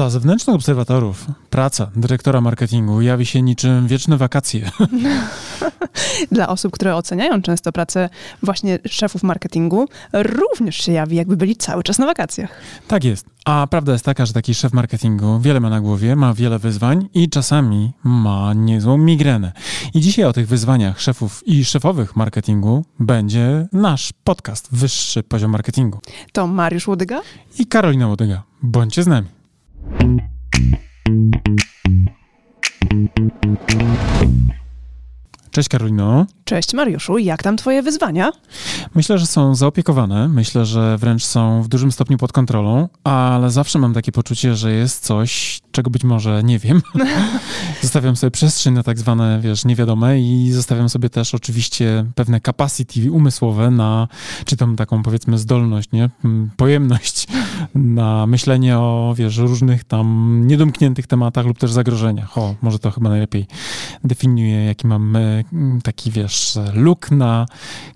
Dla zewnętrznych obserwatorów praca dyrektora marketingu jawi się niczym wieczne wakacje. Dla osób, które oceniają często pracę właśnie szefów marketingu, również się jawi, jakby byli cały czas na wakacjach. Tak jest. A prawda jest taka, że taki szef marketingu wiele ma na głowie, ma wiele wyzwań i czasami ma niezłą migrenę. I dzisiaj o tych wyzwaniach szefów i szefowych marketingu będzie nasz podcast Wyższy Poziom Marketingu. To Mariusz Łodyga i Karolina Łodyga. Bądźcie z nami. Cześć Karolino. Cześć Mariuszu, jak tam twoje wyzwania? Myślę, że są zaopiekowane, myślę, że wręcz są w dużym stopniu pod kontrolą, ale zawsze mam takie poczucie, że jest coś, czego być może nie wiem. zostawiam sobie przestrzeń na tak zwane, wiesz, niewiadome i zostawiam sobie też oczywiście pewne capacity umysłowe na, czy tam taką powiedzmy zdolność, nie, pojemność na myślenie o, wiesz, różnych tam niedomkniętych tematach lub też zagrożeniach. O, może to chyba najlepiej definiuje, jaki mam e, taki, wiesz, luk na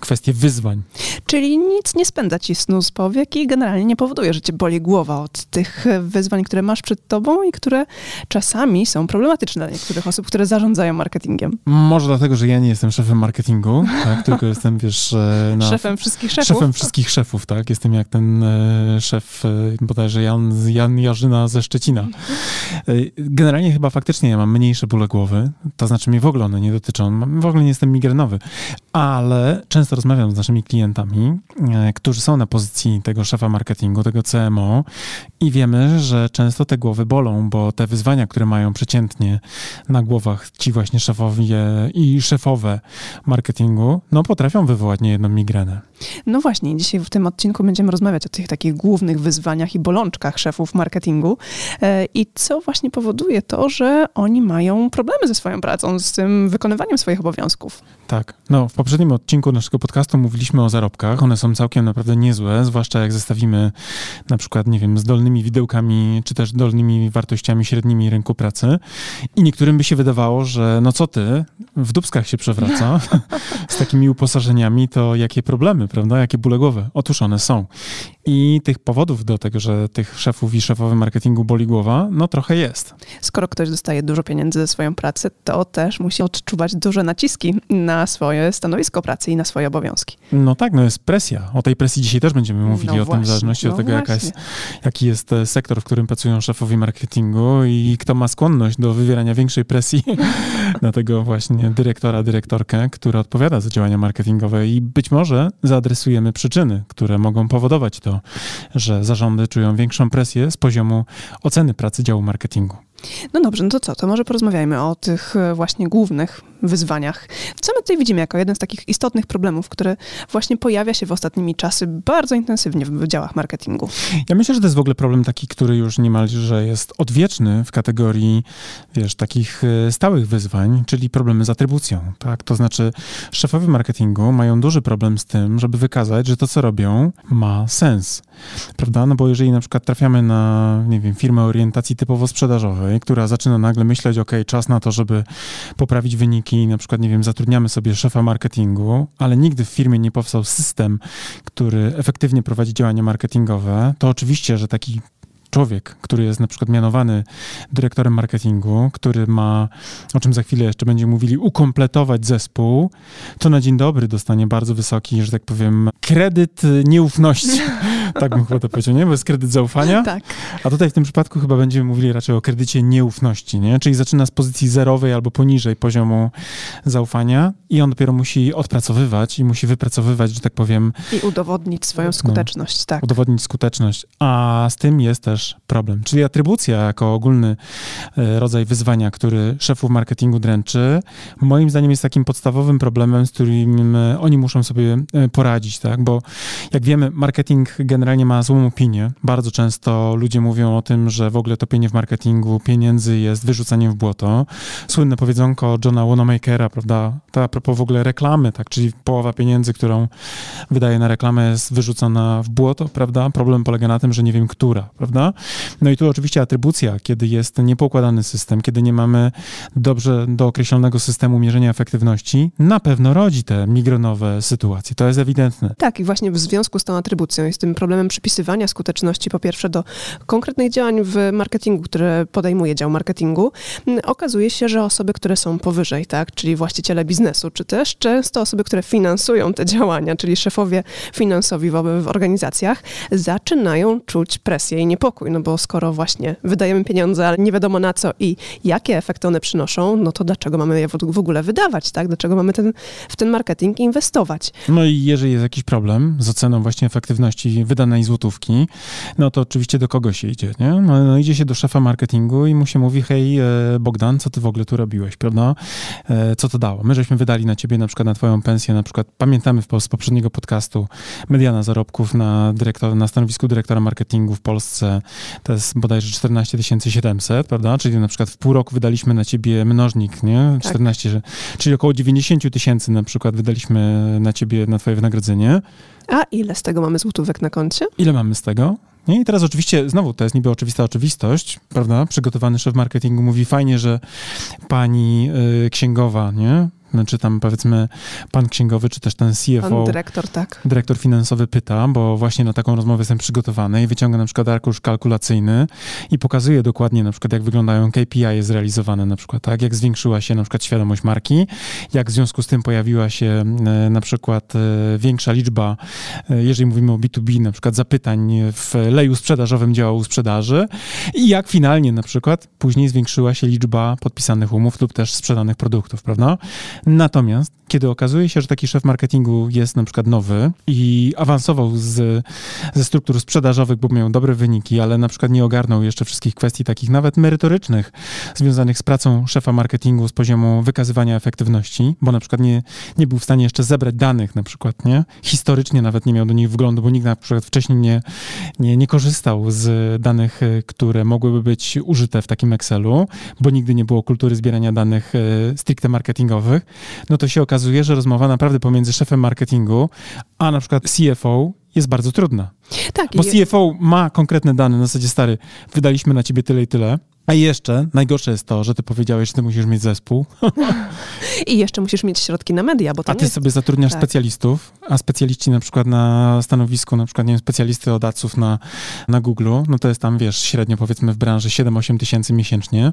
kwestie wyzwań. Czyli nic nie spędza ci snu z powiek i generalnie nie powoduje, że cię boli głowa od tych wyzwań, które masz przed tobą i które czasami są problematyczne dla niektórych osób, które zarządzają marketingiem. Może dlatego, że ja nie jestem szefem marketingu, tak, tylko jestem, wiesz... E, na, szefem wszystkich szefów. Szefem wszystkich szefów, tak. Jestem jak ten e, szef bodajże Jan, Jan Jarzyna ze Szczecina. Generalnie chyba faktycznie ja mam mniejsze bóle głowy, to znaczy mnie w ogóle one nie dotyczą, w ogóle nie jestem migrenowy, ale często rozmawiam z naszymi klientami, e, którzy są na pozycji tego szefa marketingu, tego CMO i wiemy, że często te głowy bolą, bo te wyzwania, które mają przeciętnie na głowach ci właśnie szefowie i szefowe marketingu, no potrafią wywołać niejedną migrenę. No właśnie, dzisiaj w tym odcinku będziemy rozmawiać o tych takich głównych wyzwaniach i bolączkach szefów marketingu e, i co właśnie powoduje to, że oni mają problemy ze swoją pracą, z tym wykonywaniem swoich obowiązków. Tak. No, w poprzednim odcinku naszego podcastu mówiliśmy o zarobkach. One są całkiem naprawdę niezłe, zwłaszcza jak zestawimy na przykład, nie wiem, z dolnymi widełkami, czy też dolnymi wartościami średnimi rynku pracy. I niektórym by się wydawało, że no co ty, w dubskach się przewraca z takimi uposażeniami, to jakie problemy, prawda? Jakie bóle głowy? Otóż one są. I tych powodów do tego, że tych szefów i szefowy marketingu boli głowa, no trochę jest. Skoro ktoś dostaje dużo pieniędzy za swoją pracę, to też musi odczuwać duże naciski na swoje stanowisko pracy i na swoje obowiązki. No tak, no jest presja. O tej presji dzisiaj też będziemy mówili, no o właśnie, tym w zależności no od tego, jaka jest, jaki jest e, sektor, w którym pracują szefowie marketingu i kto ma skłonność do wywierania większej presji na tego właśnie dyrektora, dyrektorkę, która odpowiada za działania marketingowe i być może zaadresujemy przyczyny, które mogą powodować to, że zarządy czują większą presję z poziomu oceny pracy działu marketingu. No dobrze, no to co? To może porozmawiajmy o tych e, właśnie głównych wyzwaniach. Co my tutaj widzimy jako jeden z takich istotnych problemów, który właśnie pojawia się w ostatnimi czasy bardzo intensywnie w działach marketingu? Ja myślę, że to jest w ogóle problem taki, który już niemalże jest odwieczny w kategorii, wiesz, takich e, stałych wyzwań, czyli problemy z atrybucją, tak? To znaczy szefowie marketingu mają duży problem z tym, żeby wykazać, że to, co robią, ma sens, prawda? No bo jeżeli na przykład trafiamy na, nie wiem, firmę orientacji typowo sprzedażowej, która zaczyna nagle myśleć, ok, czas na to, żeby poprawić wyniki, na przykład, nie wiem, zatrudniamy sobie szefa marketingu, ale nigdy w firmie nie powstał system, który efektywnie prowadzi działania marketingowe, to oczywiście, że taki człowiek, który jest na przykład mianowany dyrektorem marketingu, który ma, o czym za chwilę jeszcze będziemy mówili, ukompletować zespół, to na dzień dobry dostanie bardzo wysoki, że tak powiem, kredyt nieufności. Tak bym chyba to powiedział, nie? Bo jest kredyt zaufania. Tak. A tutaj w tym przypadku chyba będziemy mówili raczej o kredycie nieufności, nie? Czyli zaczyna z pozycji zerowej albo poniżej poziomu zaufania i on dopiero musi odpracowywać i musi wypracowywać, że tak powiem. I udowodnić swoją no, skuteczność, no, tak. Udowodnić skuteczność. A z tym jest też problem. Czyli atrybucja jako ogólny e, rodzaj wyzwania, który szefów marketingu dręczy, moim zdaniem jest takim podstawowym problemem, z którym e, oni muszą sobie e, poradzić, tak? Bo jak wiemy, marketing generalnie ma złą opinię. Bardzo często ludzie mówią o tym, że w ogóle topienie w marketingu pieniędzy jest wyrzucaniem w błoto. Słynne powiedzonko Johna Wonomakera, prawda? To a propos w ogóle reklamy, tak? Czyli połowa pieniędzy, którą wydaje na reklamę jest wyrzucona w błoto, prawda? Problem polega na tym, że nie wiem, która, prawda? No i tu oczywiście atrybucja, kiedy jest niepoukładany system, kiedy nie mamy dobrze dookreślonego systemu mierzenia efektywności, na pewno rodzi te migronowe sytuacje. To jest ewidentne. Tak, i właśnie w związku z tą atrybucją i z tym problemem problemem przypisywania skuteczności po pierwsze do konkretnych działań w marketingu, które podejmuje dział marketingu, okazuje się, że osoby, które są powyżej, tak, czyli właściciele biznesu, czy też często osoby, które finansują te działania, czyli szefowie finansowi w, organizacjach, zaczynają czuć presję i niepokój, no bo skoro właśnie wydajemy pieniądze, ale nie wiadomo na co i jakie efekty one przynoszą, no to dlaczego mamy je w ogóle wydawać, tak? Dlaczego mamy ten, w ten marketing inwestować? No i jeżeli jest jakiś problem z oceną właśnie efektywności wydanej złotówki, no to oczywiście do kogo się idzie, nie? No, no idzie się do szefa marketingu i mu się mówi, hej e, Bogdan, co ty w ogóle tu robiłeś, prawda? E, co to dało? My żeśmy wydali na ciebie na przykład na twoją pensję, na przykład pamiętamy z poprzedniego podcastu mediana zarobków na, dyrektor, na stanowisku dyrektora marketingu w Polsce to jest bodajże 14 700, prawda? Czyli na przykład w pół roku wydaliśmy na ciebie mnożnik, nie? 14, tak. czyli około 90 tysięcy na przykład wydaliśmy na ciebie, na twoje wynagrodzenie. A ile z tego mamy złotówek na koncie? Ile mamy z tego? Nie? I teraz oczywiście, znowu, to jest niby oczywista oczywistość, prawda? Przygotowany szef marketingu mówi fajnie, że pani y, księgowa, nie? Czy tam powiedzmy pan księgowy, czy też ten CFO. Pan dyrektor, tak. Dyrektor finansowy pyta, bo właśnie na taką rozmowę jestem przygotowany i wyciąga na przykład arkusz kalkulacyjny i pokazuje dokładnie na przykład, jak wyglądają KPI zrealizowane na przykład, tak? Jak zwiększyła się na przykład świadomość marki, jak w związku z tym pojawiła się e, na przykład e, większa liczba, e, jeżeli mówimy o B2B, na przykład zapytań w leju sprzedażowym działu sprzedaży i jak finalnie na przykład później zwiększyła się liczba podpisanych umów lub też sprzedanych produktów, prawda? Natomiast, kiedy okazuje się, że taki szef marketingu jest na przykład nowy i awansował z, ze struktur sprzedażowych, bo miał dobre wyniki, ale na przykład nie ogarnął jeszcze wszystkich kwestii takich nawet merytorycznych, związanych z pracą szefa marketingu z poziomu wykazywania efektywności, bo na przykład nie, nie był w stanie jeszcze zebrać danych na przykład, nie? Historycznie nawet nie miał do nich wglądu, bo nikt na przykład wcześniej nie, nie, nie korzystał z danych, które mogłyby być użyte w takim Excelu, bo nigdy nie było kultury zbierania danych e, stricte marketingowych no to się okazuje, że rozmowa naprawdę pomiędzy szefem marketingu, a na przykład CFO jest bardzo trudna. Tak. Bo CFO ma konkretne dane na zasadzie, stary, wydaliśmy na ciebie tyle i tyle, a jeszcze najgorsze jest to, że ty powiedziałeś, że ty musisz mieć zespół. I jeszcze musisz mieć środki na media, bo to A ty sobie zatrudniasz tak. specjalistów, a specjaliści na przykład na stanowisku, na przykład, nie wiem, specjalisty od AdSów na, na Google, no to jest tam, wiesz, średnio powiedzmy w branży 7-8 tysięcy miesięcznie.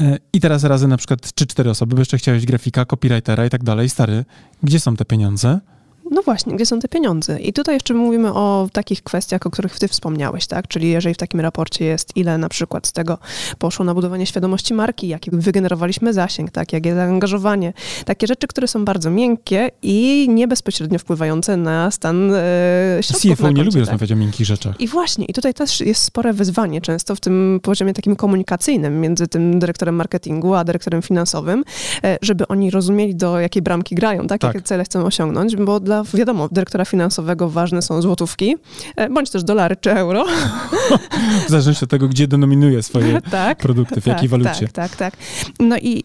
E, I teraz razy na przykład 3-4 osoby, bo jeszcze chciałeś grafika, copywritera i tak dalej. Stary, gdzie są te pieniądze? No właśnie, gdzie są te pieniądze? I tutaj jeszcze mówimy o takich kwestiach, o których ty wspomniałeś, tak? Czyli jeżeli w takim raporcie jest, ile na przykład z tego poszło na budowanie świadomości marki, jaki wygenerowaliśmy zasięg, tak? Jakie zaangażowanie. Takie rzeczy, które są bardzo miękkie i nie bezpośrednio wpływające na stan e, środków CFO na nie lubi tak? rozmawiać o miękkich rzeczach. I właśnie, i tutaj też jest spore wyzwanie często w tym poziomie takim komunikacyjnym między tym dyrektorem marketingu a dyrektorem finansowym, e, żeby oni rozumieli, do jakiej bramki grają, tak? tak. Jakie cele chcą osiągnąć, bo dla wiadomo, dyrektora finansowego ważne są złotówki, e, bądź też dolary czy euro. w zależności od tego, gdzie denominuje swoje tak, produkty, w tak, jakiej walucie. Tak, tak, tak. No i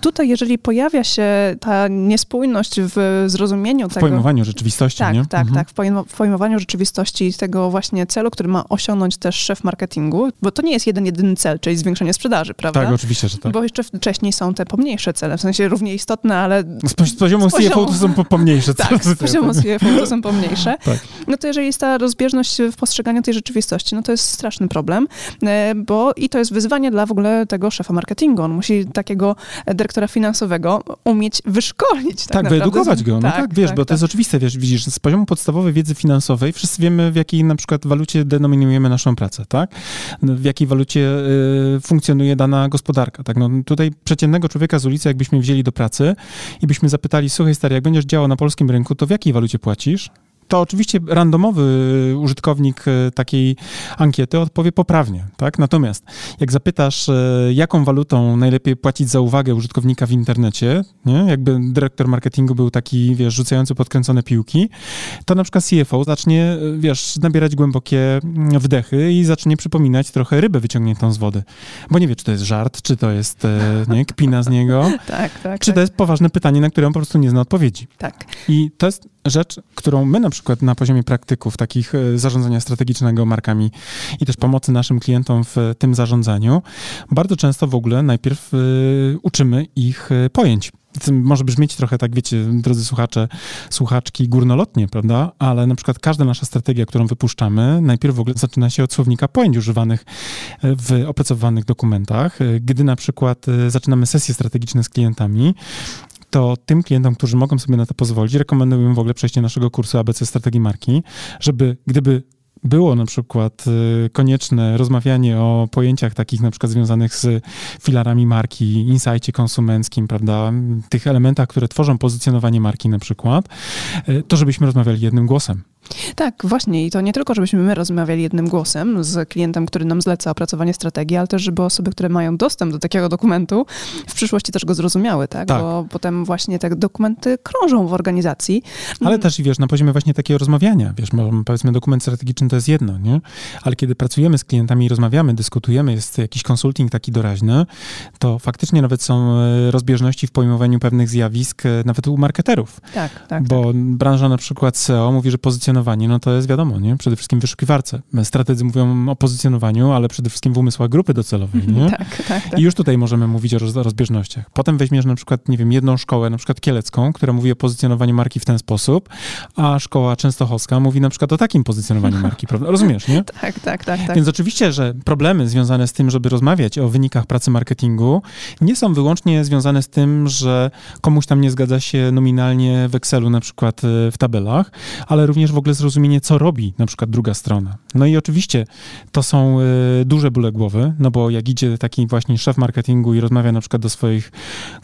tutaj, jeżeli pojawia się ta niespójność w zrozumieniu w tego... W pojmowaniu rzeczywistości, tak, nie? Tak, mhm. tak, w pojmowaniu rzeczywistości tego właśnie celu, który ma osiągnąć też szef marketingu, bo to nie jest jeden, jedyny cel, czyli zwiększenie sprzedaży, prawda? Tak, oczywiście, że tak. Bo jeszcze wcześniej są te pomniejsze cele, w sensie równie istotne, ale... Z, z poziomu CFO to są pomniejsze cele. Tak, poziomu CFO to są pomniejsze, tak. no to jeżeli jest ta rozbieżność w postrzeganiu tej rzeczywistości, no to jest straszny problem, e, bo i to jest wyzwanie dla w ogóle tego szefa marketingu. On musi takiego dyrektora finansowego umieć wyszkolić. Tak, tak wyedukować go. No tak, tak wiesz, tak, bo to jest tak. oczywiste, wiesz, widzisz, z poziomu podstawowej wiedzy finansowej wszyscy wiemy, w jakiej na przykład walucie denominujemy naszą pracę, tak? W jakiej walucie y, funkcjonuje dana gospodarka, tak? No tutaj przeciętnego człowieka z ulicy, jakbyśmy wzięli do pracy i byśmy zapytali, słuchaj stary, jak będziesz działał na polskim rynku, to w jakiej walucie płacisz? To oczywiście randomowy użytkownik e, takiej ankiety odpowie poprawnie, tak? Natomiast jak zapytasz, e, jaką walutą najlepiej płacić za uwagę użytkownika w internecie, nie? jakby dyrektor marketingu był taki, wiesz, rzucający podkręcone piłki, to na przykład CFO zacznie, wiesz, nabierać głębokie mm, wdechy i zacznie przypominać trochę rybę wyciągniętą z wody. Bo nie wie, czy to jest żart, czy to jest, nie, kpina z niego, tak, tak, czy tak. to jest poważne pytanie, na które on po prostu nie zna odpowiedzi. Tak. I to jest rzecz, którą my na przykład na poziomie praktyków, takich e, zarządzania strategicznego markami i też pomocy naszym klientom w tym zarządzaniu, bardzo często w ogóle najpierw e, uczymy ich e, pojęć może brzmieć trochę tak, wiecie, drodzy słuchacze, słuchaczki, górnolotnie, prawda? Ale na przykład każda nasza strategia, którą wypuszczamy, najpierw w ogóle zaczyna się od słownika pojęć używanych e, w opracowywanych dokumentach. E, gdy na przykład e, zaczynamy sesje strategiczne z klientami, to tym klientom, którzy mogą sobie na to pozwolić, rekomenduję w ogóle przejście naszego kursu ABC Strategii Marki, żeby gdyby było na przykład y, konieczne rozmawianie o pojęciach takich na przykład związanych z filarami marki, insajcie konsumenckim, prawda, tych elementach, które tworzą pozycjonowanie marki na przykład, y, to żebyśmy rozmawiali jednym głosem. Tak, właśnie. I to nie tylko, żebyśmy my rozmawiali jednym głosem z klientem, który nam zleca opracowanie strategii, ale też, żeby osoby, które mają dostęp do takiego dokumentu, w przyszłości też go zrozumiały, tak? tak. Bo potem właśnie te dokumenty krążą w organizacji. Ale też, wiesz, na poziomie właśnie takiego rozmawiania, wiesz, powiedzmy dokument strategiczny to jest jedno, nie? Ale kiedy pracujemy z klientami i rozmawiamy, dyskutujemy, jest jakiś konsulting taki doraźny, to faktycznie nawet są e, rozbieżności w pojmowaniu pewnych zjawisk, e, nawet u marketerów. Tak, tak. Bo tak. branża na przykład SEO mówi, że pozycjonowanie pozycjonowanie, no to jest wiadomo, nie? Przede wszystkim w wyszukiwarce. Strategzy mówią o pozycjonowaniu, ale przede wszystkim w umysłach grupy docelowej, nie? tak, tak, tak. I już tutaj możemy mówić o rozbieżnościach. Potem weźmiesz na przykład, nie wiem, jedną szkołę, na przykład kielecką, która mówi o pozycjonowaniu marki w ten sposób, a szkoła częstochowska mówi na przykład o takim pozycjonowaniu marki, prawda? Rozumiesz, nie? tak, tak, tak, tak. Więc oczywiście, że problemy związane z tym, żeby rozmawiać o wynikach pracy marketingu, nie są wyłącznie związane z tym, że komuś tam nie zgadza się nominalnie w Excelu, na przykład e, w tabelach, ale również w ogóle zrozumienie, co robi na przykład druga strona. No i oczywiście to są y, duże bóle głowy, no bo jak idzie taki właśnie szef marketingu i rozmawia na przykład do swoich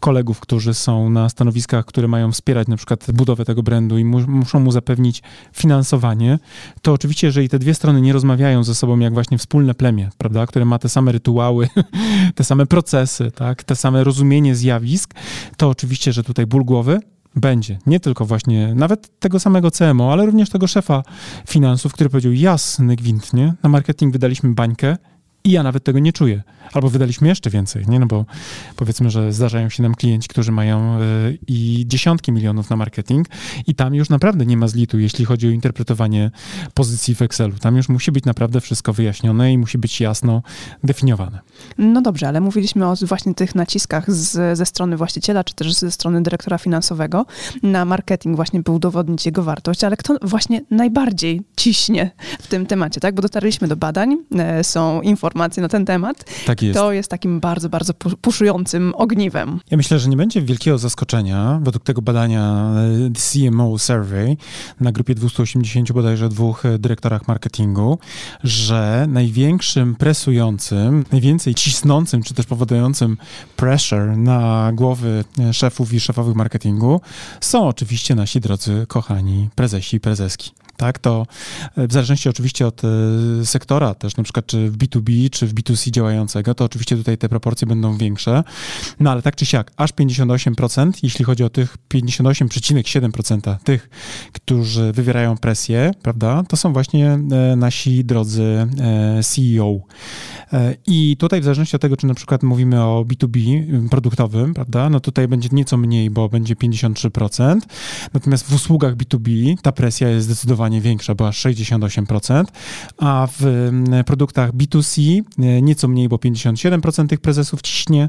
kolegów, którzy są na stanowiskach, które mają wspierać na przykład budowę tego brandu i mu, muszą mu zapewnić finansowanie, to oczywiście, jeżeli te dwie strony nie rozmawiają ze sobą jak właśnie wspólne plemię, prawda, które ma te same rytuały, te same procesy, tak, te same rozumienie zjawisk, to oczywiście, że tutaj ból głowy, będzie. Nie tylko właśnie, nawet tego samego CMO, ale również tego szefa finansów, który powiedział jasny gwint, nie? Na marketing wydaliśmy bańkę, i ja nawet tego nie czuję. Albo wydaliśmy jeszcze więcej, nie? No bo powiedzmy, że zdarzają się nam klienci, którzy mają y, i dziesiątki milionów na marketing i tam już naprawdę nie ma zlitu, jeśli chodzi o interpretowanie pozycji w Excelu. Tam już musi być naprawdę wszystko wyjaśnione i musi być jasno definiowane. No dobrze, ale mówiliśmy o właśnie tych naciskach z, ze strony właściciela, czy też ze strony dyrektora finansowego na marketing właśnie, by udowodnić jego wartość, ale kto właśnie najbardziej ciśnie w tym temacie, tak? Bo dotarliśmy do badań, e, są informacje, informacje na ten temat. Tak jest. To jest takim bardzo, bardzo puszującym ogniwem. Ja myślę, że nie będzie wielkiego zaskoczenia według tego badania e, CMO Survey na grupie 280 bodajże dwóch e, dyrektorach marketingu, że największym presującym, najwięcej cisnącym, czy też powodującym pressure na głowy e, szefów i szefowych marketingu są oczywiście nasi drodzy, kochani prezesi i prezeski tak, to e, w zależności oczywiście od e, sektora też, na przykład czy w B2B, czy w B2C działającego, to oczywiście tutaj te proporcje będą większe, no ale tak czy siak, aż 58%, jeśli chodzi o tych 58,7% tych, którzy wywierają presję, prawda, to są właśnie e, nasi drodzy CEO. I tutaj w zależności od tego, czy na przykład mówimy o B2B produktowym, prawda, no tutaj będzie nieco mniej, bo będzie 53%, natomiast w usługach B2B ta presja jest zdecydowanie zdecydowanie większa, była 68%, a w produktach B2C e, nieco mniej, bo 57% tych prezesów ciśnie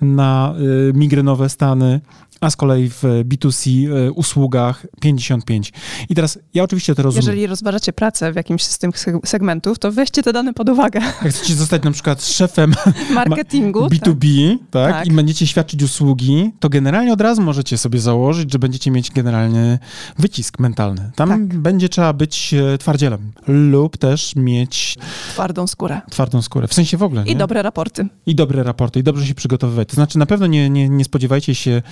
na e, migrenowe stany, a z kolei w B2C e, usługach 55. I teraz ja oczywiście to rozumiem. Jeżeli rozważacie pracę w jakimś z tych segmentów, to weźcie te dane pod uwagę. Jak chcecie zostać na przykład szefem marketingu B2B, tak. tak, i będziecie świadczyć usługi, to generalnie od razu możecie sobie założyć, że będziecie mieć generalny wycisk mentalny. Tam tak. będzie trzeba być e, twardzielem lub też mieć twardą skórę. Twardą skórę. W sensie w ogóle. I nie? dobre raporty. I dobre raporty, i dobrze się przygotowywać. To znaczy na pewno nie, nie, nie spodziewajcie się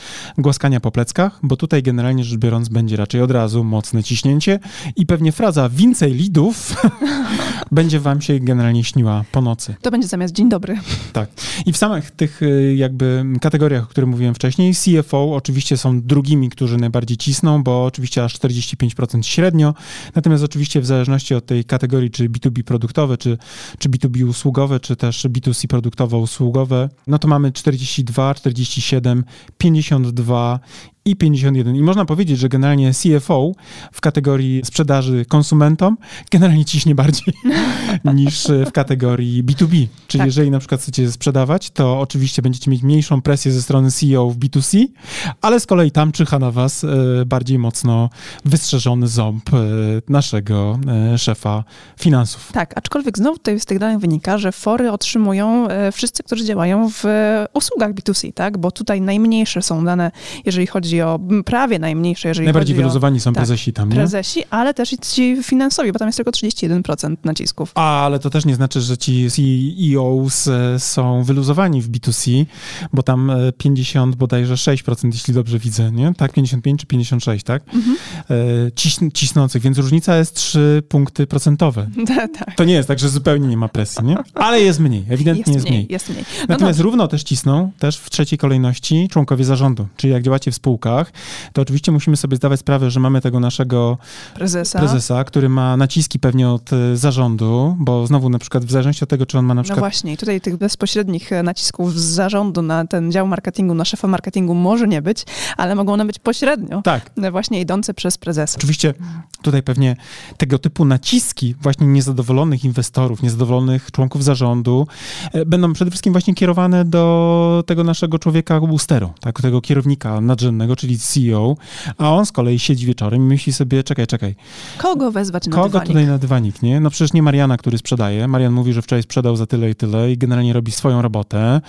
głaskania po pleckach, bo tutaj generalnie rzecz biorąc będzie raczej od razu mocne ciśnięcie i pewnie fraza więcej lidów będzie wam się generalnie śniła po nocy. To będzie zamiast dzień dobry. Tak. I w samych tych y, jakby kategoriach, o których mówiłem wcześniej, CFO oczywiście są drugimi, którzy najbardziej cisną, bo oczywiście aż 45% średnio, natomiast oczywiście w zależności od tej kategorii, czy B2B produktowe, czy, czy B2B usługowe, czy też B2C produktowo-usługowe, no to mamy 42, 47, 52 war i 51. I można powiedzieć, że generalnie CFO w kategorii sprzedaży konsumentom generalnie ciśnie bardziej niż w kategorii B2B. Czyli tak. jeżeli na przykład chcecie sprzedawać, to oczywiście będziecie mieć mniejszą presję ze strony CEO w B2C, ale z kolei tam czyha na was e, bardziej mocno wystrzeżony ząb e, naszego e, szefa finansów. Tak, aczkolwiek znowu tutaj z tych danych wynika, że fory otrzymują wszyscy, którzy działają w usługach B2C, tak? Bo tutaj najmniejsze są dane, jeżeli chodzi o prawie najmniejsze, jeżeli Najbardziej chodzi wyluzowani o, są tak, prezesi tam, nie? Prezesi, ale też i ci finansowi, bo tam jest tylko 31% nacisków. A, ale to też nie znaczy, że ci CEOs są wyluzowani w B2C, bo tam 50 bodajże 6%, jeśli dobrze widzę, nie? Tak, 55 czy 56, tak? Mhm. E, cisnących, więc różnica jest 3 punkty procentowe. tak. To nie jest tak, że zupełnie nie ma presji, nie? Ale jest mniej, ewidentnie jest, jest mniej. Jest mniej. No Natomiast równo też cisną, też w trzeciej kolejności członkowie zarządu, czyli jak działacie w spółkach, to oczywiście musimy sobie zdawać sprawę, że mamy tego naszego prezesa, prezesa który ma naciski pewnie od e, zarządu, bo znowu na przykład w zależności od tego, czy on ma na no przykład... No właśnie, tutaj tych bezpośrednich e, nacisków z zarządu na ten dział marketingu, na szefa marketingu może nie być, ale mogą one być pośrednio. Tak. E, właśnie idące przez prezesa. Oczywiście tutaj pewnie tego typu naciski właśnie niezadowolonych inwestorów, niezadowolonych członków zarządu będą przede wszystkim właśnie kierowane do tego naszego człowieka u steru, tak, tego kierownika nadrzędnego, czyli CEO, a on z kolei siedzi wieczorem i myśli sobie, czekaj, czekaj. Kogo wezwać na Kogo dywanik? tutaj na dywanik, nie? No przecież nie Mariana, który sprzedaje. Marian mówi, że wczoraj sprzedał za tyle i tyle i generalnie robi swoją robotę.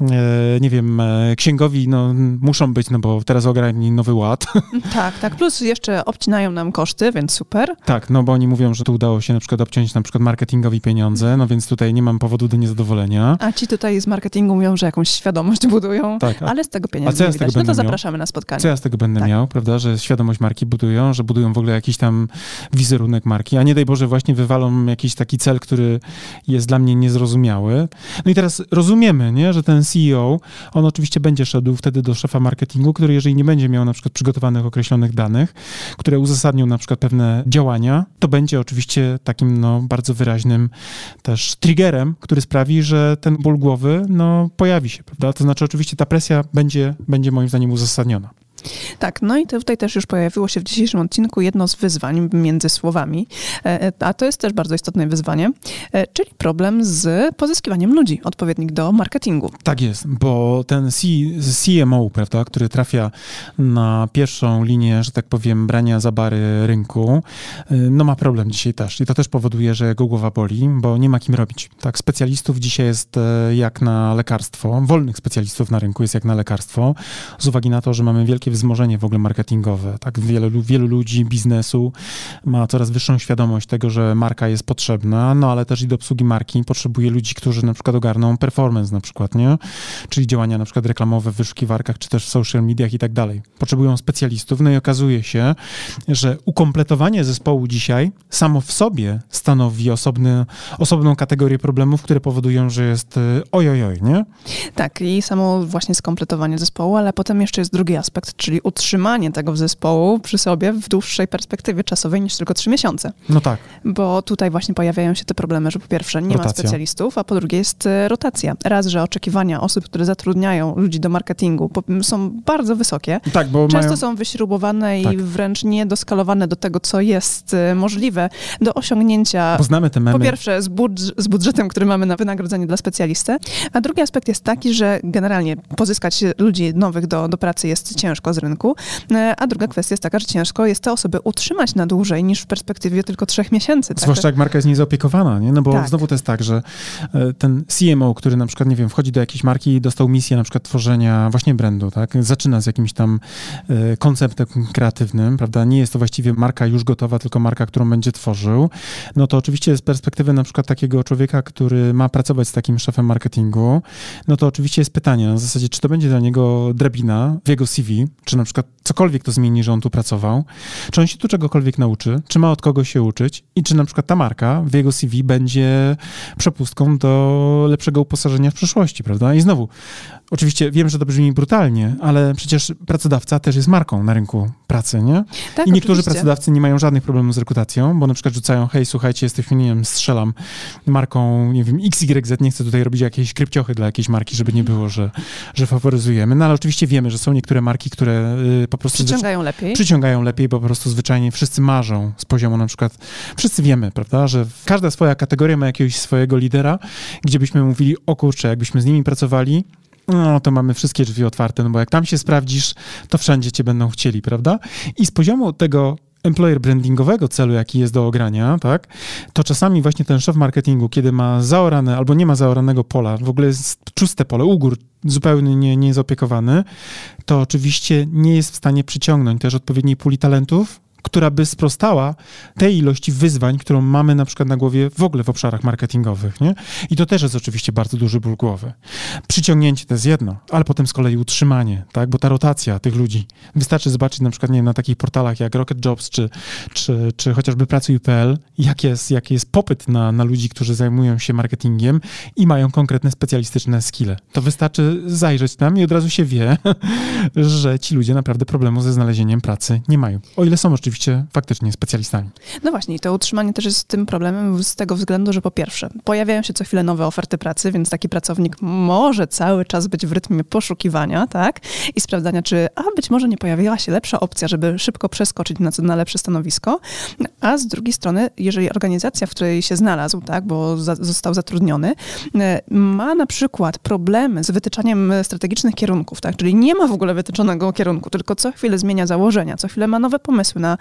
E, nie wiem, e, księgowi no, muszą być, no bo teraz ogarnęli nowy ład. Tak, tak, plus jeszcze obcinają nam koszty, więc super. Tak, no bo oni mówią, że tu udało się na przykład obciąć na przykład marketingowi pieniądze, no więc tutaj nie mam powodu do niezadowolenia. A ci tutaj z marketingu mówią, że jakąś świadomość budują, tak, a, ale z tego pieniądze a co ja z tego No to zapraszamy miał? na spotkanie. Co ja z tego będę tak. miał, prawda, że świadomość marki budują, że budują w ogóle jakiś tam wizerunek marki, a nie daj Boże właśnie wywalą jakiś taki cel, który jest dla mnie niezrozumiały. No i teraz rozumiemy, nie, że ten CEO, on oczywiście będzie szedł wtedy do szefa marketingu, który jeżeli nie będzie miał na przykład przygotowanych określonych danych, które uzasadnią na przykład pewne działania, to będzie oczywiście takim no, bardzo wyraźnym też triggerem, który sprawi, że ten ból głowy no, pojawi się, prawda? To znaczy oczywiście ta presja będzie, będzie moim zdaniem uzasadniona. Tak, no i tutaj też już pojawiło się w dzisiejszym odcinku jedno z wyzwań między słowami, e, e, a to jest też bardzo istotne wyzwanie, e, czyli problem z pozyskiwaniem ludzi odpowiednich do marketingu. Tak jest, bo ten C CMO, prawda, który trafia na pierwszą linię, że tak powiem, brania za bary rynku, no ma problem dzisiaj też i to też powoduje, że jego głowa boli, bo nie ma kim robić. Tak, specjalistów dzisiaj jest jak na lekarstwo, wolnych specjalistów na rynku jest jak na lekarstwo, z uwagi na to, że mamy wielkie wzmożenie w ogóle marketingowe. Tak, wielu, wielu ludzi, biznesu ma coraz wyższą świadomość tego, że marka jest potrzebna, no ale też i do obsługi marki potrzebuje ludzi, którzy na przykład ogarną performance na przykład, nie? Czyli działania na przykład reklamowe w wyszukiwarkach, czy też w social mediach i tak dalej. Potrzebują specjalistów, no i okazuje się, że ukompletowanie zespołu dzisiaj samo w sobie stanowi osobny, osobną kategorię problemów, które powodują, że jest y, ojojoj, nie? Tak, i samo właśnie skompletowanie zespołu, ale potem jeszcze jest drugi aspekt, czyli utrzymanie tego zespołu przy sobie w dłuższej perspektywie czasowej niż tylko trzy miesiące. No tak. Bo tutaj właśnie pojawiają się te problemy, że po pierwsze nie rotacja. ma specjalistów, a po drugie jest e, rotacja. Raz, że oczekiwania osób, które zatrudniają ludzi do marketingu są bardzo wysokie. Tak, bo Często mają... są wyśrubowane tak. i wręcz niedoskalowane do tego, co jest e, możliwe do osiągnięcia. Poznamy te memy. Po pierwsze z, budż z budżetem, który mamy na wynagrodzenie dla specjalisty, a drugi aspekt jest taki, że generalnie pozyskać ludzi nowych do, do pracy jest ciężko z rynku. E, a druga kwestia jest taka, że ciężko jest te osoby utrzymać na dłużej niż w perspektywie tylko trzech miesięcy. Tak? Zwłaszcza jak marka jest niezaopiekowana, nie? No bo tak. znowu to jest tak, że e, ten CMO, który na przykład, nie wiem, wchodzi do jakiejś marki i dostał misję na przykład tworzenia właśnie brandu, tak? Zaczyna z jakimś tam e, konceptem kreatywnym, prawda? Nie jest to właściwie marka już gotowa, tylko marka, którą będzie tworzył. No to oczywiście z perspektywy na przykład takiego człowieka, który ma pracować z takim szefem marketingu, no to oczywiście jest pytanie na zasadzie, czy to będzie dla niego drabina w jego CV, czy na przykład cokolwiek to zmieni, że on tu pracował, czy on się tu czegokolwiek nauczy, czy ma od kogo się uczyć i czy na przykład ta marka w jego CV będzie przepustką do lepszego uposażenia w przyszłości, prawda? I znowu, Oczywiście wiem, że to brzmi brutalnie, ale przecież pracodawca też jest marką na rynku pracy, nie? Tak, I niektórzy oczywiście. pracodawcy nie mają żadnych problemów z rekrutacją, bo na przykład rzucają, hej, słuchajcie, jesteśmy, nie wiem, strzelam marką, nie wiem, XYZ, nie chcę tutaj robić jakiejś krypciochy dla jakiejś marki, żeby nie było, że, że faworyzujemy. No ale oczywiście wiemy, że są niektóre marki, które y, po prostu... Przyciągają lepiej. Przyciągają lepiej, bo po prostu zwyczajnie wszyscy marzą z poziomu na przykład, wszyscy wiemy, prawda, że każda swoja kategoria ma jakiegoś swojego lidera, gdzie byśmy mówili, o kurczę, jakbyśmy z nimi pracowali, no to mamy wszystkie drzwi otwarte, no bo jak tam się sprawdzisz, to wszędzie cię będą chcieli, prawda? I z poziomu tego employer brandingowego celu, jaki jest do ogrania, tak, to czasami właśnie ten szef marketingu, kiedy ma zaorane albo nie ma zaoranego pola, w ogóle jest czyste pole, ugór zupełnie nie, nie jest opiekowany, to oczywiście nie jest w stanie przyciągnąć też odpowiedniej puli talentów, która by sprostała tej ilości wyzwań, którą mamy na przykład na głowie w ogóle w obszarach marketingowych. Nie? I to też jest oczywiście bardzo duży ból głowy. Przyciągnięcie to jest jedno, ale potem z kolei utrzymanie, tak? bo ta rotacja tych ludzi. Wystarczy zobaczyć na przykład nie na takich portalach jak Rocket Jobs czy, czy, czy chociażby Pracuj.pl, jak jest, jaki jest popyt na, na ludzi, którzy zajmują się marketingiem i mają konkretne specjalistyczne skille. To wystarczy zajrzeć tam i od razu się wie, że ci ludzie naprawdę problemu ze znalezieniem pracy nie mają. O ile są oczywiście oczywiście faktycznie specjalistami. No właśnie, to utrzymanie też jest tym problemem z tego względu, że po pierwsze, pojawiają się co chwilę nowe oferty pracy, więc taki pracownik może cały czas być w rytmie poszukiwania, tak? I sprawdzania, czy a być może nie pojawiła się lepsza opcja, żeby szybko przeskoczyć na, na lepsze stanowisko. A z drugiej strony, jeżeli organizacja, w której się znalazł, tak, bo za, został zatrudniony, e, ma na przykład problemy z wytyczaniem strategicznych kierunków, tak? Czyli nie ma w ogóle wytyczonego kierunku, tylko co chwilę zmienia założenia, co chwilę ma nowe pomysły na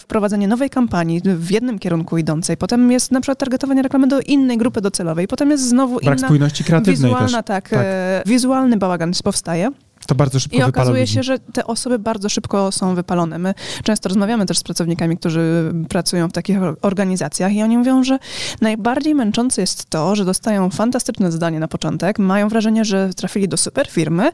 wprowadzenie nowej kampanii w jednym kierunku idącej, potem jest na przykład targetowanie reklamy do innej grupy docelowej, potem jest znowu Brak inna... spójności kreatywnej wizualna, też. Tak, tak. E, wizualny bałagan powstaje. To bardzo szybko I okazuje się, że te osoby bardzo szybko są wypalone. My często rozmawiamy też z pracownikami, którzy pracują w takich organizacjach i oni mówią, że najbardziej męczące jest to, że dostają fantastyczne zadanie na początek, mają wrażenie, że trafili do super firmy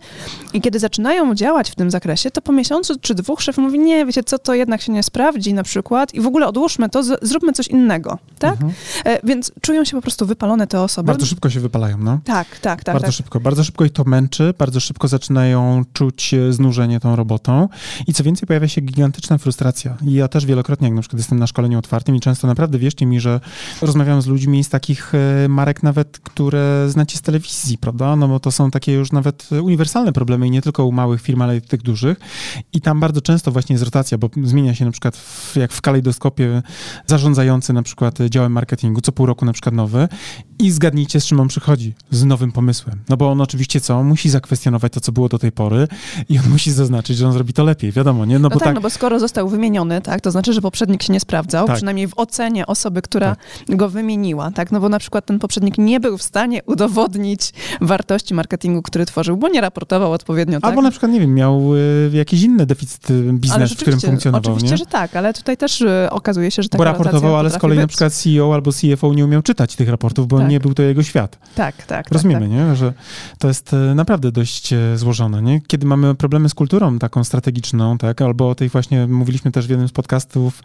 i kiedy zaczynają działać w tym zakresie, to po miesiącu czy dwóch szef mówi, nie, wiecie co, to jednak się nie sprawdzi na przykład i w ogóle odłóżmy to, zróbmy coś innego, tak? Mhm. E, więc czują się po prostu wypalone te osoby. Bardzo szybko się wypalają, no. Tak, tak, tak. Bardzo tak. szybko. Bardzo szybko ich to męczy, bardzo szybko zaczynają czuć e, znużenie tą robotą i co więcej pojawia się gigantyczna frustracja. I ja też wielokrotnie, jak na przykład jestem na szkoleniu otwartym i często naprawdę wierzcie mi, że rozmawiam z ludźmi z takich e, marek nawet, które znacie z telewizji, prawda? No bo to są takie już nawet uniwersalne problemy i nie tylko u małych firm, ale i tych dużych. I tam bardzo często właśnie jest rotacja, bo zmienia się na przykład w, jak w kalejdoskopie zarządzający na przykład działem marketingu, co pół roku na przykład nowy i zgadnijcie, z czym on przychodzi, z nowym pomysłem. No bo on oczywiście co? Musi zakwestionować to, co było do tej pory i on musi zaznaczyć, że on zrobi to lepiej, wiadomo, nie? No, no bo tak, tak, no bo skoro został wymieniony, tak, to znaczy, że poprzednik się nie sprawdzał, tak. przynajmniej w ocenie osoby, która tak. go wymieniła, tak? No bo na przykład ten poprzednik nie był w stanie udowodnić wartości marketingu, który tworzył, bo nie raportował odpowiednio, tak? Albo na przykład, nie wiem, miał y, jakiś inny deficyt y, biznes, w którym funkcjonował, Oczywiście, nie? że tak, ale tutaj też y, okazuje się, że taka Bo raportował, ale z kolei być. na przykład CEO albo CFO nie umiał czytać tych raportów, bo tak. nie był to jego świat. Tak, tak. Rozumiemy, tak, nie? Że to jest naprawdę dość złożone, nie? Kiedy mamy problemy z kulturą taką strategiczną, tak? Albo o tej właśnie mówiliśmy też w jednym z podcastów,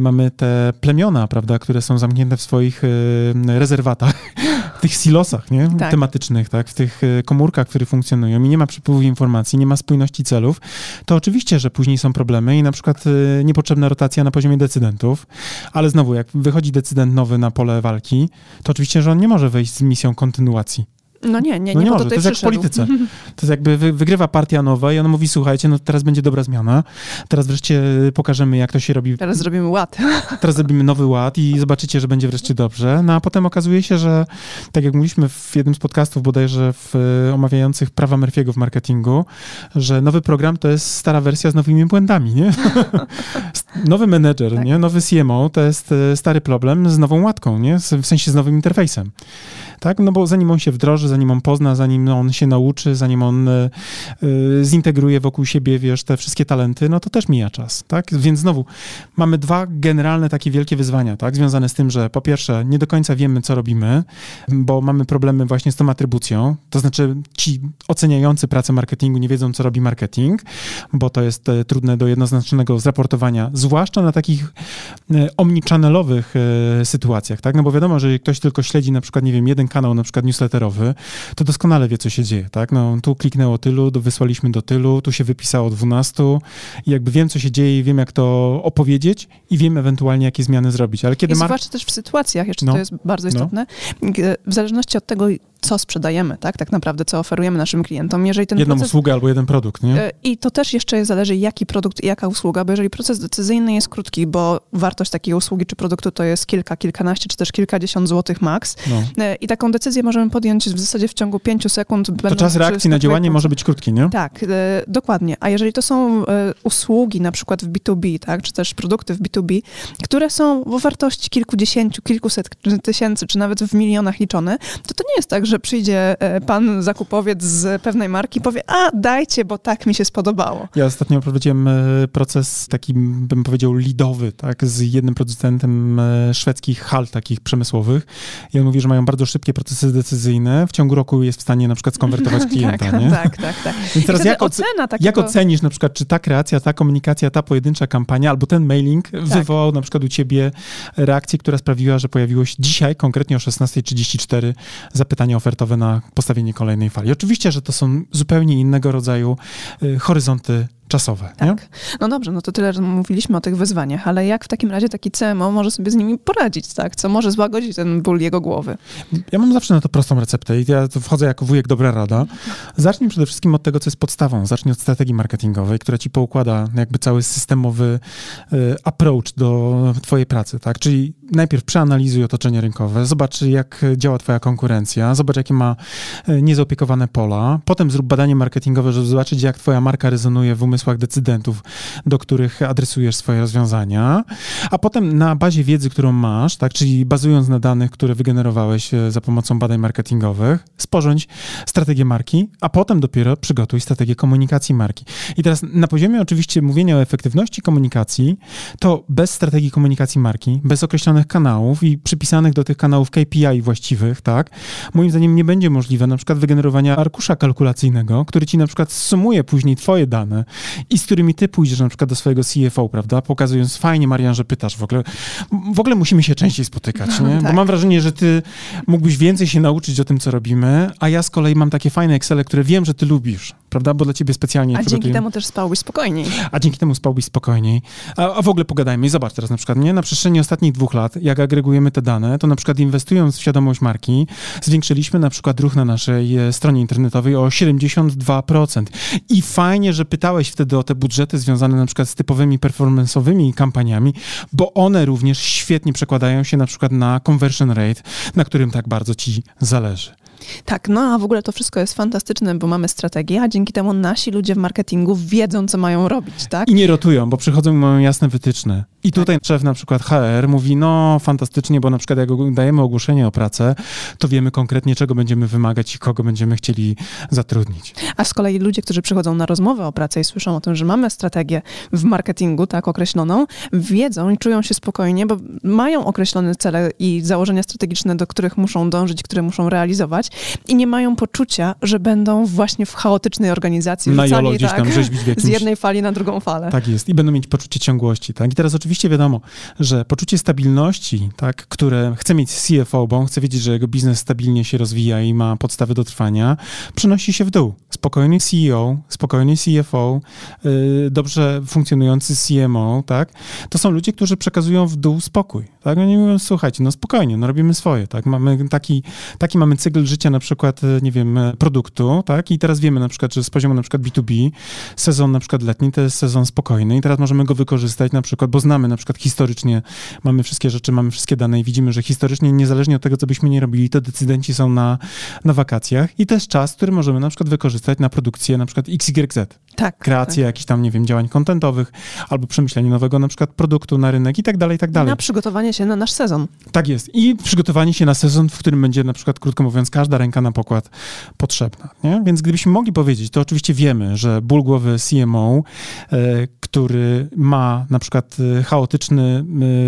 mamy te plemiona, prawda, które są zamknięte w swoich rezerwatach, w tych silosach, nie? Tak. Tematycznych, tak? W tych komórkach, które funkcjonują i nie ma przepływu informacji, nie ma spójności celów, to oczywiście, że później są problemy i na przykład niepotrzebna rotacja na poziomie decydentów, ale znowu, jak wychodzi decydent nowy na pole walki, to oczywiście, że on nie może wejść z misją kontynuacji. No nie, nie, no nie, nie może. To jest jak w polityce. To jest jakby wy, wygrywa partia nowa i ona mówi, słuchajcie, no teraz będzie dobra zmiana, teraz wreszcie pokażemy, jak to się robi. Teraz zrobimy ład. Teraz zrobimy nowy ład i zobaczycie, że będzie wreszcie dobrze. No a potem okazuje się, że tak jak mówiliśmy w jednym z podcastów bodajże w, omawiających prawa Murphy'ego w marketingu, że nowy program to jest stara wersja z nowymi błędami, nie? Nowy menedżer, tak. nie? Nowy CMO to jest e, stary problem z nową łatką, nie? W sensie z nowym interfejsem tak? No bo zanim on się wdroży, zanim on pozna, zanim on się nauczy, zanim on y, zintegruje wokół siebie, wiesz, te wszystkie talenty, no to też mija czas, tak? Więc znowu, mamy dwa generalne takie wielkie wyzwania, tak? Związane z tym, że po pierwsze, nie do końca wiemy, co robimy, bo mamy problemy właśnie z tą atrybucją, to znaczy ci oceniający pracę marketingu nie wiedzą, co robi marketing, bo to jest e, trudne do jednoznacznego zraportowania, zwłaszcza na takich omnichannel'owych sytuacjach, tak? No bo wiadomo, że ktoś tylko śledzi na przykład, nie wiem, jeden kanał na przykład newsletterowy, to doskonale wie, co się dzieje, tak? No, tu kliknęło tylu, wysłaliśmy do tylu, tu się wypisało 12 i jakby wiem, co się dzieje i wiem, jak to opowiedzieć i wiem ewentualnie, jakie zmiany zrobić, ale kiedy... I zwłaszcza też w sytuacjach, jeszcze no, to jest bardzo no. istotne, no. w zależności od tego, co sprzedajemy, tak, tak naprawdę, co oferujemy naszym klientom. Jeżeli ten Jedną proces, usługę albo jeden produkt, nie? E, I to też jeszcze zależy, jaki produkt i jaka usługa, bo jeżeli proces decyzyjny jest krótki, bo wartość takiej usługi czy produktu to jest kilka, kilkanaście, czy też kilkadziesiąt złotych max no. E, i taką decyzję możemy podjąć w zasadzie w ciągu pięciu sekund. To czas reakcji na działanie może być krótki, nie? Tak, e, dokładnie. A jeżeli to są usługi na przykład w B2B, tak, czy też produkty w B2B, które są o wartości kilkudziesięciu, kilkuset tysięcy, czy nawet w milionach liczone, to to nie jest tak, że przyjdzie e, pan zakupowiec z pewnej marki i powie, a dajcie, bo tak mi się spodobało. Ja ostatnio prowadziłem e, proces taki, bym powiedział, lidowy, tak, z jednym producentem e, szwedzkich hal takich przemysłowych i on mówi, że mają bardzo szybkie procesy decyzyjne, w ciągu roku jest w stanie na przykład skonwertować klienta, tak, nie? Tak, tak, tak. Więc teraz jak, ocena takiego... jak ocenisz na przykład, czy ta kreacja, ta komunikacja, ta pojedyncza kampania albo ten mailing tak. wywołał na przykład u ciebie reakcję, która sprawiła, że pojawiło się dzisiaj, konkretnie o 16.34 zapytania ofertowe na postawienie kolejnej fali. Oczywiście, że to są zupełnie innego rodzaju y, horyzonty czasowe. Tak. Nie? No dobrze, no to tyle, że mówiliśmy o tych wyzwaniach, ale jak w takim razie taki CMO może sobie z nimi poradzić, tak? Co może złagodzić ten ból jego głowy? Ja mam zawsze na to prostą receptę i ja wchodzę jako wujek dobra rada. Zacznij przede wszystkim od tego, co jest podstawą. Zacznij od strategii marketingowej, która ci poukłada jakby cały systemowy y, approach do twojej pracy, tak? Czyli najpierw przeanalizuj otoczenie rynkowe, zobacz jak działa twoja konkurencja, zobacz jakie ma y, niezaopiekowane pola, potem zrób badanie marketingowe, żeby zobaczyć jak twoja marka rezonuje w umysłu umysłach decydentów, do których adresujesz swoje rozwiązania, a potem na bazie wiedzy, którą masz, tak, czyli bazując na danych, które wygenerowałeś e, za pomocą badań marketingowych, sporządź strategię marki, a potem dopiero przygotuj strategię komunikacji marki. I teraz na poziomie oczywiście mówienia o efektywności komunikacji, to bez strategii komunikacji marki, bez określonych kanałów i przypisanych do tych kanałów KPI właściwych, tak, moim zdaniem nie będzie możliwe na przykład wygenerowania arkusza kalkulacyjnego, który ci na przykład sumuje później twoje dane i z którymi ty pójdziesz na przykład do swojego CFO, prawda, pokazując fajnie, Marian, że pytasz w ogóle, w ogóle musimy się częściej spotykać, nie? tak. Bo mam wrażenie, że ty mógłbyś więcej się nauczyć o tym, co robimy, a ja z kolei mam takie fajne Excele, które wiem, że ty lubisz, prawda, bo dla ciebie specjalnie A dzięki temu też spałbyś spokojniej. A dzięki temu spałbyś spokojniej. A, a w ogóle pogadajmy i zobacz teraz na przykład, nie? Na przestrzeni ostatnich dwóch lat, jak agregujemy te dane, to na przykład inwestując w świadomość marki, zwiększyliśmy na przykład ruch na naszej e, stronie internetowej o 72%. I fajnie, że pytałeś wtedy o te budżety związane na przykład z typowymi performanceowymi kampaniami, bo one również świetnie przekładają się na przykład na conversion rate, na którym tak bardzo ci zależy. Tak, no a w ogóle to wszystko jest fantastyczne, bo mamy strategię, a dzięki temu nasi ludzie w marketingu wiedzą, co mają robić, tak? I nie rotują, bo przychodzą i mają jasne wytyczne. I tutaj tak. szef na przykład HR mówi, no fantastycznie, bo na przykład jak dajemy ogłoszenie o pracę, to wiemy konkretnie, czego będziemy wymagać i kogo będziemy chcieli zatrudnić. A z kolei ludzie, którzy przychodzą na rozmowę o pracę i słyszą o tym, że mamy strategię w marketingu, tak określoną, wiedzą i czują się spokojnie, bo mają określone cele i założenia strategiczne, do których muszą dążyć, które muszą realizować i nie mają poczucia, że będą właśnie w chaotycznej organizacji na rzucani, gdzieś tam tak, rzeźbić w jakimś... z jednej fali na drugą falę. Tak jest i będą mieć poczucie ciągłości, tak? I teraz oczywiście wiadomo, że poczucie stabilności, tak, które chce mieć CFO, bo on chce wiedzieć, że jego biznes stabilnie się rozwija i ma podstawy do trwania, przenosi się w dół. Spokojny CEO, spokojny CFO, yy, dobrze funkcjonujący CMO, tak? To są ludzie, którzy przekazują w dół spokój, tak? Oni mówią, słuchajcie, no spokojnie, no robimy swoje, tak? Mamy taki, taki mamy cykl życia na przykład, e, nie wiem, produktu, tak? I teraz wiemy na przykład, że z poziomu na przykład B2B, sezon na przykład letni to jest sezon spokojny i teraz możemy go wykorzystać na przykład, bo znamy na przykład historycznie, mamy wszystkie rzeczy, mamy wszystkie dane i widzimy, że historycznie, niezależnie od tego, co byśmy nie robili, to decydenci są na, na wakacjach i to jest czas, który możemy na przykład wykorzystać na produkcję na przykład XYZ. Tak. Kreację tak. jakichś tam, nie wiem, działań kontentowych albo przemyślenie nowego na przykład produktu na rynek i tak dalej, i tak dalej. Na przygotowanie się na nasz sezon. Tak jest. I przygotowanie się na sezon, w którym będzie na przykład, krótko mówiąc, każda ręka na pokład potrzebna. Nie? Więc gdybyśmy mogli powiedzieć, to oczywiście wiemy, że ból głowy CMO, e, który ma na przykład e, chaotyczny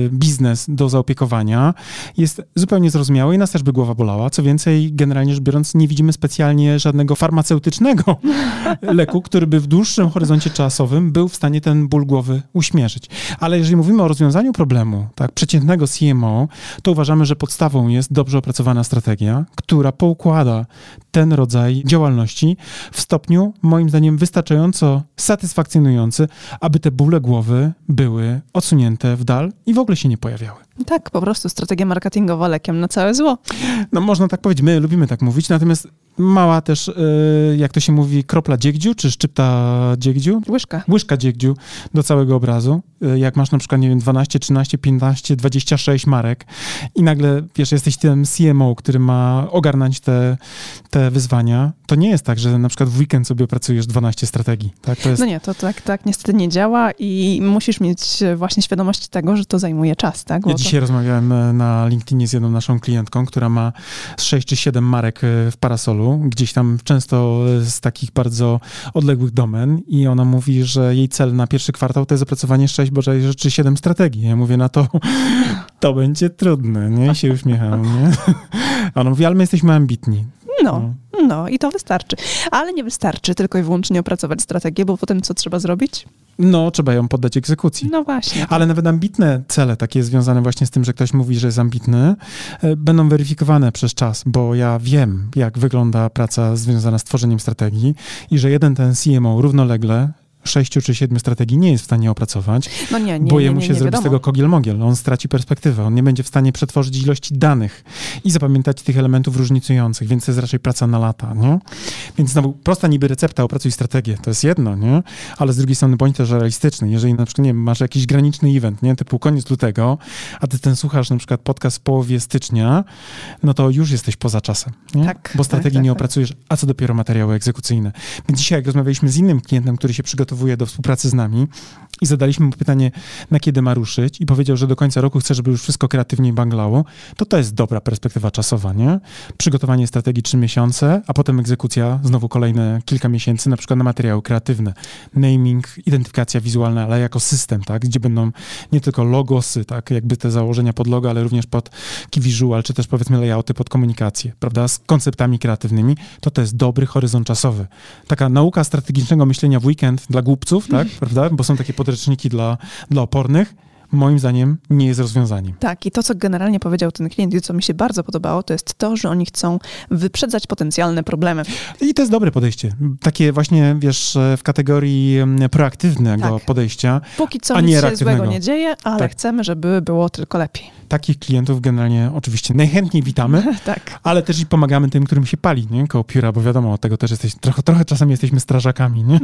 e, biznes do zaopiekowania, jest zupełnie zrozumiały i nas też by głowa bolała. Co więcej, generalnie rzecz biorąc, nie widzimy specjalnie żadnego farmaceutycznego leku, który by w dłuższym horyzoncie czasowym był w stanie ten ból głowy uśmierzyć. Ale jeżeli mówimy o rozwiązaniu problemu, tak, przeciętnego CMO, to uważamy, że podstawą jest dobrze opracowana strategia, która poukłada ten rodzaj działalności w stopniu, moim zdaniem, wystarczająco satysfakcjonujący, aby te bóle głowy były odsunięte w dal i w ogóle się nie pojawiały. Tak, po prostu strategia marketingowa lekiem na całe zło. No można tak powiedzieć, my lubimy tak mówić, natomiast mała też, e, jak to się mówi, kropla dziegdziu, czy szczypta dziegdziu? Łyżka. Łyżka dziegdziu do całego obrazu. E, jak masz na przykład, nie wiem, 12, 13, 15, 26 marek i nagle, wiesz, jesteś tym CMO, który ma ogarnąć te, te wyzwania, to nie jest tak, że na przykład w weekend sobie opracujesz 12 strategii. Tak? To jest... No nie, to tak, tak niestety nie działa i musisz mieć właśnie świadomość tego, że to zajmuje czas. Tak? ja dzisiaj rozmawiałem e, na LinkedInie z jedną naszą klientką, która ma 6 czy 7 marek w parasolu gdzieś tam często z takich bardzo odległych domen i ona mówi, że jej cel na pierwszy kwartał to jest opracowanie 6 bodajże czy 7 strategii. Ja mówię na to, to będzie trudne, nie? I się uśmiecham, nie? A ona mówi, ale my jesteśmy ambitni. No, no i to wystarczy. Ale nie wystarczy tylko i wyłącznie opracować strategię, bo potem co trzeba zrobić? No, trzeba ją poddać egzekucji. No właśnie. Ale nawet ambitne cele, takie związane właśnie z tym, że ktoś mówi, że jest ambitny, e, będą weryfikowane przez czas, bo ja wiem, jak wygląda praca związana z tworzeniem strategii i że jeden ten CMO równolegle sześciu czy siedmiu strategii nie jest w stanie opracować, no nie, nie, bo jemu nie, się zrobi z tego kogiel-mogiel. On straci perspektywę, on nie będzie w stanie przetworzyć ilości danych i zapamiętać tych elementów różnicujących, więc to jest raczej praca na lata, nie? Więc znowu, prosta niby recepta, opracuj strategię, to jest jedno, nie? Ale z drugiej strony bądź też realistyczny. Jeżeli na przykład, nie masz jakiś graniczny event, nie? Typu koniec lutego, a ty ten słuchasz na przykład podcast w połowie stycznia, no to już jesteś poza czasem, nie? Tak, Bo strategii tak, tak, nie tak. opracujesz, a co dopiero materiały egzekucyjne. Więc dzisiaj, jak rozmawialiśmy z innym klientem, który się przygotował przygotowuje do współpracy z nami i zadaliśmy mu pytanie, na kiedy ma ruszyć i powiedział, że do końca roku chce, żeby już wszystko kreatywnie banglało, to to jest dobra perspektywa czasowa, nie? Przygotowanie strategii trzy miesiące, a potem egzekucja, znowu kolejne kilka miesięcy, na przykład na materiały kreatywne. Naming, identyfikacja wizualna, ale jako system, tak? Gdzie będą nie tylko logosy, tak? Jakby te założenia pod logo, ale również pod key visual, czy też powiedzmy layouty pod komunikację, prawda? Z konceptami kreatywnymi, to to jest dobry horyzont czasowy. Taka nauka strategicznego myślenia w weekend dla głupców, tak? Prawda? Bo są takie podręczniki dla, dla opornych moim zdaniem nie jest rozwiązaniem. Tak, i to, co generalnie powiedział ten klient i co mi się bardzo podobało, to jest to, że oni chcą wyprzedzać potencjalne problemy. I to jest dobre podejście. Takie właśnie, wiesz, w kategorii proaktywnego tak. podejścia, Póki co a nic się złego nie dzieje, ale tak. chcemy, żeby było tylko lepiej. Takich klientów generalnie oczywiście najchętniej witamy, tak. ale też i pomagamy tym, którym się pali, nie? Koło pióra, bo wiadomo, od tego też jesteś, trochę, trochę czasami jesteśmy strażakami, nie?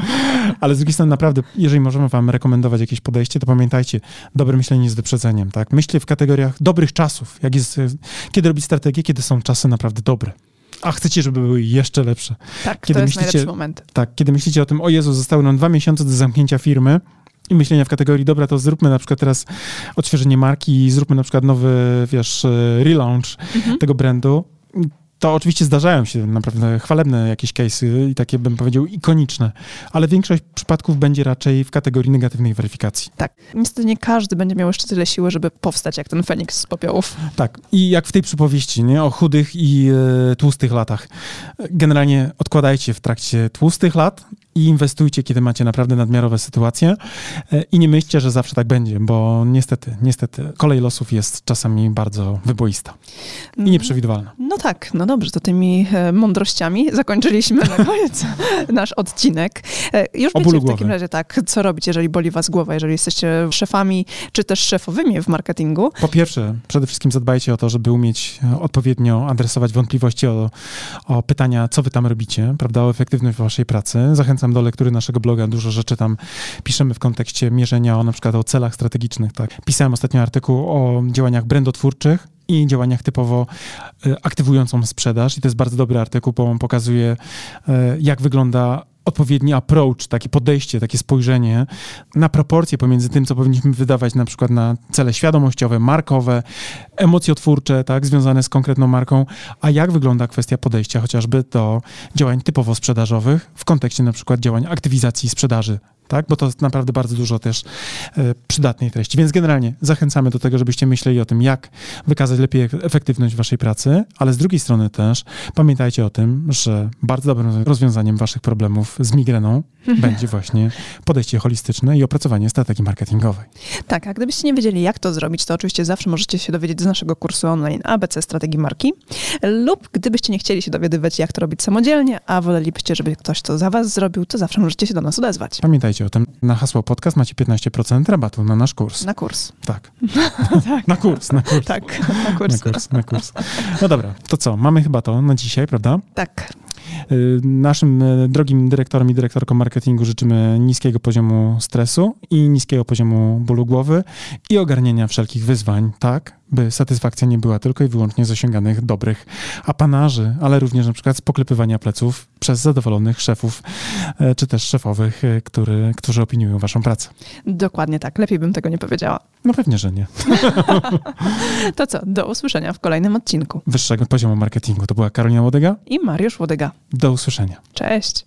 ale z drugiej strony naprawdę, jeżeli możemy wam rekomendować jakieś podejście, to pamiętajcie, dobre myślenie z wyprzedzeniem, tak? Myślcie w kategoriach dobrych czasów, jak jest, kiedy robić strategię, kiedy są czasy naprawdę dobre. A chcecie, żeby były jeszcze lepsze. Tak, kiedy to jest myślicie, najlepszy moment. Tak, kiedy myślicie o tym, o Jezu, zostały nam dwa miesiące do zamknięcia firmy, i myślenia w kategorii, dobra, to zróbmy na przykład teraz odświeżenie marki i zróbmy na przykład nowy, wiesz, relaunch mhm. tego brandu to oczywiście zdarzają się naprawdę chwalebne jakieś case'y i takie, bym powiedział, ikoniczne, ale większość przypadków będzie raczej w kategorii negatywnej weryfikacji. Tak. Niestety nie każdy będzie miał jeszcze tyle siły, żeby powstać jak ten Feniks z popiołów. Tak. I jak w tej przypowieści, nie? O chudych i e, tłustych latach. Generalnie odkładajcie w trakcie tłustych lat i inwestujcie, kiedy macie naprawdę nadmiarowe sytuacje e, i nie myślcie, że zawsze tak będzie, bo niestety, niestety kolej losów jest czasami bardzo wyboista i nieprzewidywalna. No tak, no dobrze, to tymi e, mądrościami zakończyliśmy na koniec nasz odcinek. E, już o wiecie w takim razie tak, co robić, jeżeli boli was głowa, jeżeli jesteście szefami, czy też szefowymi w marketingu. Po pierwsze, przede wszystkim zadbajcie o to, żeby umieć odpowiednio adresować wątpliwości o, o pytania, co wy tam robicie, prawda, o efektywność waszej pracy. Zachęcam do lektury naszego bloga, dużo rzeczy tam piszemy w kontekście mierzenia, o na przykład o celach strategicznych, tak. Pisałem ostatnio artykuł o działaniach brandotwórczych, i działaniach typowo e, aktywującą sprzedaż. I to jest bardzo dobry artykuł, bo on pokazuje, e, jak wygląda odpowiedni approach, takie podejście, takie spojrzenie na proporcje pomiędzy tym, co powinniśmy wydawać na przykład na cele świadomościowe, markowe, emocjotwórcze, tak, związane z konkretną marką, a jak wygląda kwestia podejścia chociażby do działań typowo sprzedażowych w kontekście na przykład działań aktywizacji sprzedaży tak? Bo to jest naprawdę bardzo dużo też e, przydatnej treści. Więc generalnie zachęcamy do tego, żebyście myśleli o tym, jak wykazać lepiej efektywność waszej pracy, ale z drugiej strony też pamiętajcie o tym, że bardzo dobrym rozwiązaniem waszych problemów z migreną będzie właśnie podejście holistyczne i opracowanie strategii marketingowej. Tak, a gdybyście nie wiedzieli, jak to zrobić, to oczywiście zawsze możecie się dowiedzieć z naszego kursu online ABC Strategii Marki lub gdybyście nie chcieli się dowiadywać, jak to robić samodzielnie, a wolelibyście, żeby ktoś to za was zrobił, to zawsze możecie się do nas odezwać. Pamiętajcie o tym. Na hasło podcast macie 15% rabatu na nasz kurs. Na kurs. Tak. tak. Na kurs, na kurs. Tak, na kurs. Na kurs, na kurs. No dobra, to co? Mamy chyba to na dzisiaj, prawda? Tak. Y, naszym y, drogim dyrektorom i dyrektorkom marketingu życzymy niskiego poziomu stresu i niskiego poziomu bólu głowy i ogarnienia wszelkich wyzwań, tak, by satysfakcja nie była tylko i wyłącznie z osiąganych dobrych apanarzy, ale również na przykład z poklepywania pleców przez zadowolonych szefów e, czy też szefowych, e, który, którzy opiniują waszą pracę. Dokładnie tak. Lepiej bym tego nie powiedziała. No pewnie, że nie. to co? Do usłyszenia w kolejnym odcinku. Wyższego poziomu marketingu. To była Karolina Łodega i Mariusz Łodega. Do usłyszenia. Cześć.